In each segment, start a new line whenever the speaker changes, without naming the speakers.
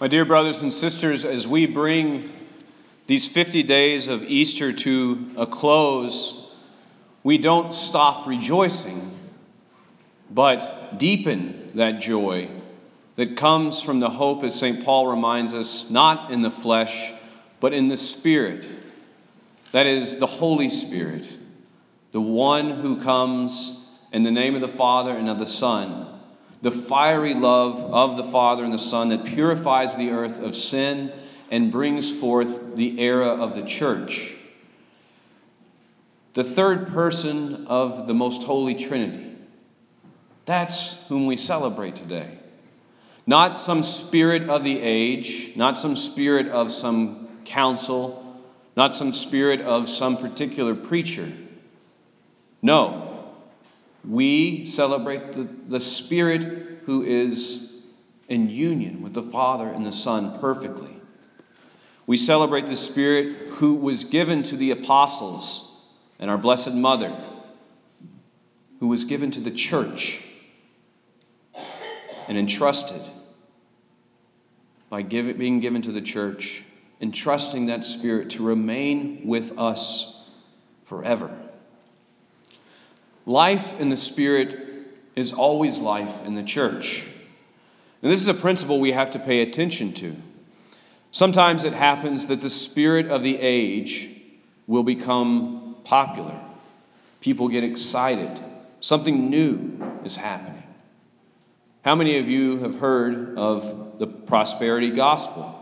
My dear brothers and sisters, as we bring these 50 days of Easter to a close, we don't stop rejoicing, but deepen that joy that comes from the hope, as St. Paul reminds us, not in the flesh, but in the Spirit. That is, the Holy Spirit, the one who comes in the name of the Father and of the Son the fiery love of the Father and the Son that purifies the earth of sin and brings forth the era of the church. The third person of the most holy Trinity. That's whom we celebrate today. Not some spirit of the age, not some spirit of some council, not some spirit of some particular preacher. No, we celebrate the, the Spirit who is in union with the Father and the Son perfectly. We celebrate the Spirit who was given to the apostles and our Blessed Mother, who was given to the church and entrusted by give, being given to the church, entrusting that Spirit to remain with us forever. Life in the Spirit is always life in the church. And this is a principle we have to pay attention to. Sometimes it happens that the spirit of the age will become popular. People get excited. Something new is happening. How many of you have heard of the prosperity gospel?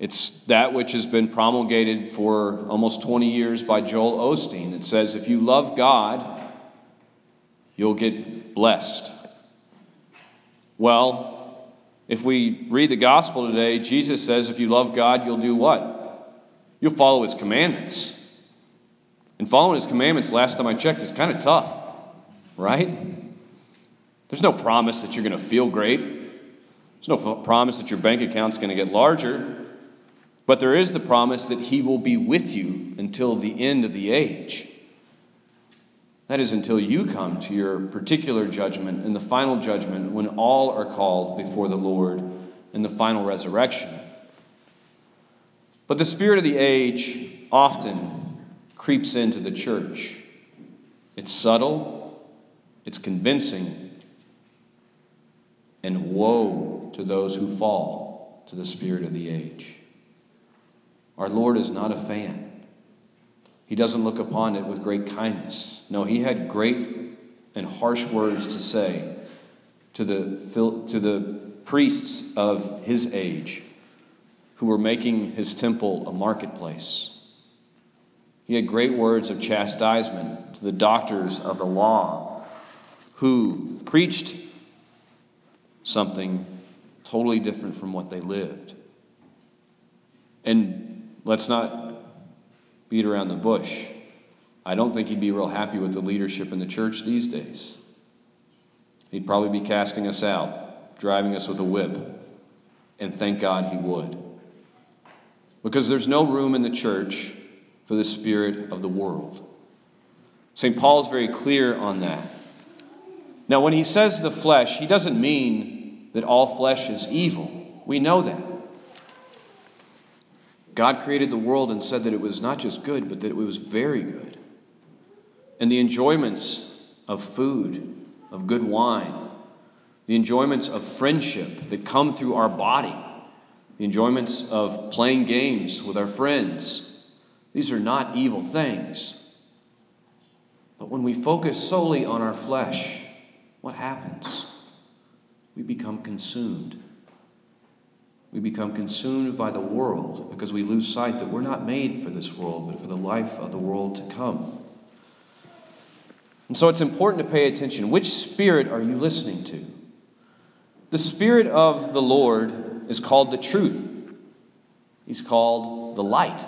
It's that which has been promulgated for almost 20 years by Joel Osteen. It says, if you love God, you'll get blessed. Well, if we read the gospel today, Jesus says, if you love God, you'll do what? You'll follow his commandments. And following his commandments, last time I checked, is kind of tough, right? There's no promise that you're going to feel great. There's no promise that your bank account's going to get larger. But there is the promise that He will be with you until the end of the age. That is until you come to your particular judgment and the final judgment when all are called before the Lord in the final resurrection. But the spirit of the age often creeps into the church. It's subtle, it's convincing, and woe to those who fall to the spirit of the age. Our Lord is not a fan. He doesn't look upon it with great kindness. No, he had great and harsh words to say to the, to the priests of his age who were making his temple a marketplace. He had great words of chastisement to the doctors of the law who preached something totally different from what they lived. And let's not beat around the bush. I don't think he'd be real happy with the leadership in the church these days. He'd probably be casting us out, driving us with a whip. And thank God he would. Because there's no room in the church for the spirit of the world. St. Paul is very clear on that. Now, when he says the flesh, he doesn't mean that all flesh is evil. We know that. God created the world and said that it was not just good, but that it was very good. And the enjoyments of food, of good wine, the enjoyments of friendship that come through our body, the enjoyments of playing games with our friends, these are not evil things. But when we focus solely on our flesh, what happens? We become consumed we become consumed by the world because we lose sight that we're not made for this world, but for the life of the world to come. And so it's important to pay attention. Which spirit are you listening to? The spirit of the Lord is called the truth, he's called the light.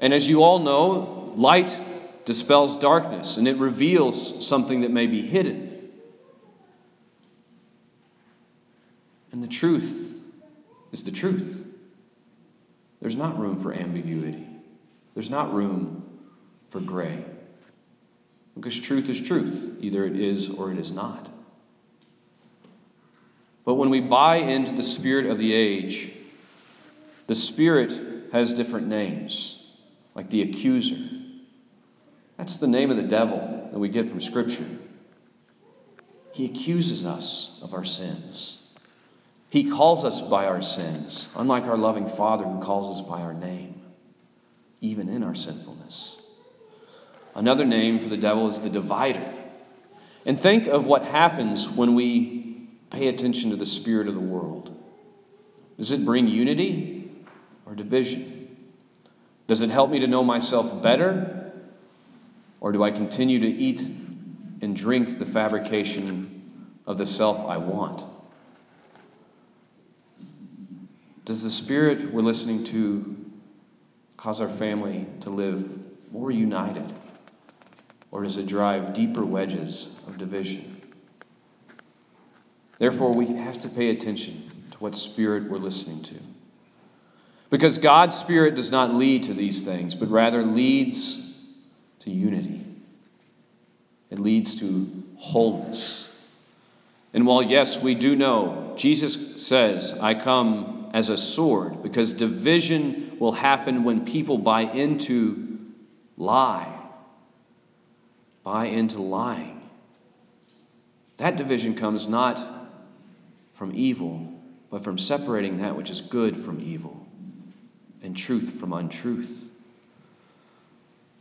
And as you all know, light dispels darkness and it reveals something that may be hidden. And the truth is the truth. There's not room for ambiguity, there's not room for gray. Because truth is truth. Either it is or it is not. But when we buy into the spirit of the age, the spirit has different names, like the accuser. That's the name of the devil that we get from Scripture. He accuses us of our sins. He calls us by our sins, unlike our loving Father who calls us by our name, even in our sinfulness. Another name for the devil is the divider. And think of what happens when we pay attention to the spirit of the world. Does it bring unity or division? Does it help me to know myself better? Or do I continue to eat and drink the fabrication of the self I want? Does the spirit we're listening to cause our family to live more united? Or does it drive deeper wedges of division? Therefore, we have to pay attention to what spirit we're listening to. Because God's Spirit does not lead to these things, but rather leads to unity. It leads to wholeness. And while, yes, we do know, Jesus says, I come as a sword, because division will happen when people buy into lie buy into lying. That division comes not from evil, but from separating that which is good from evil and truth from untruth.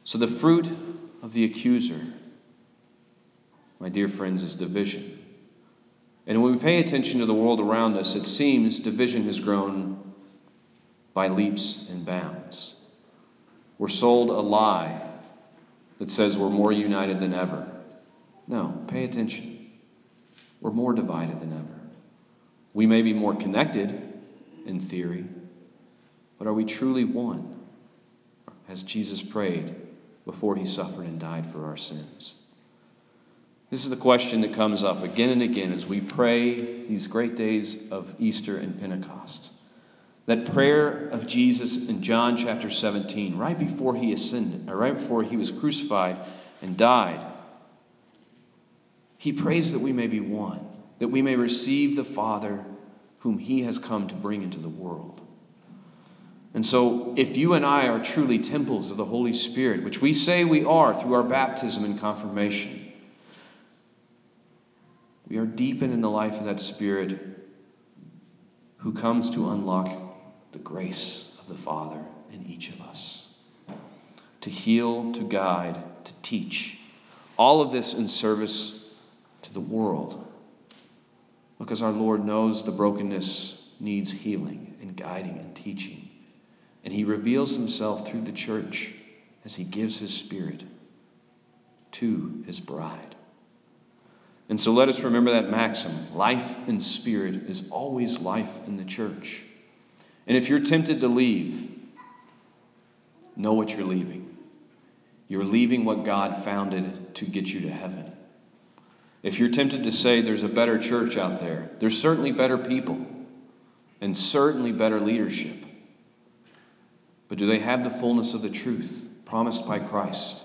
So the fruit of the accuser, my dear friends, is division. And when we pay attention to the world around us, it seems division has grown by leaps and bounds. We're sold a lie that says we're more united than ever. No, pay attention. We're more divided than ever. We may be more connected in theory, but are we truly one? As Jesus prayed before he suffered and died for our sins. This is the question that comes up again and again as we pray these great days of Easter and Pentecost. That prayer of Jesus in John chapter 17, right before he ascended, right before he was crucified and died, he prays that we may be one, that we may receive the Father whom he has come to bring into the world. And so, if you and I are truly temples of the Holy Spirit, which we say we are through our baptism and confirmation, we are deepened in the life of that Spirit who comes to unlock the grace of the Father in each of us. To heal, to guide, to teach. All of this in service to the world. Because our Lord knows the brokenness needs healing and guiding and teaching. And He reveals Himself through the church as He gives His Spirit to His bride. And so let us remember that maxim life in spirit is always life in the church. And if you're tempted to leave, know what you're leaving. You're leaving what God founded to get you to heaven. If you're tempted to say there's a better church out there, there's certainly better people and certainly better leadership. But do they have the fullness of the truth promised by Christ,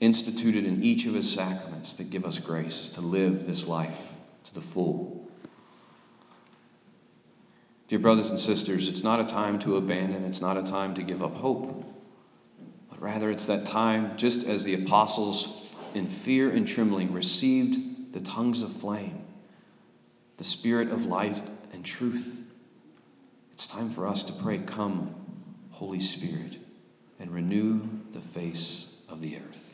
instituted in each of his sacraments that give us grace to live this life to the full? Dear brothers and sisters, it's not a time to abandon, it's not a time to give up hope, but rather it's that time, just as the apostles in fear and trembling received the tongues of flame, the spirit of light and truth. It's time for us to pray, Come, Holy Spirit, and renew the face of the earth.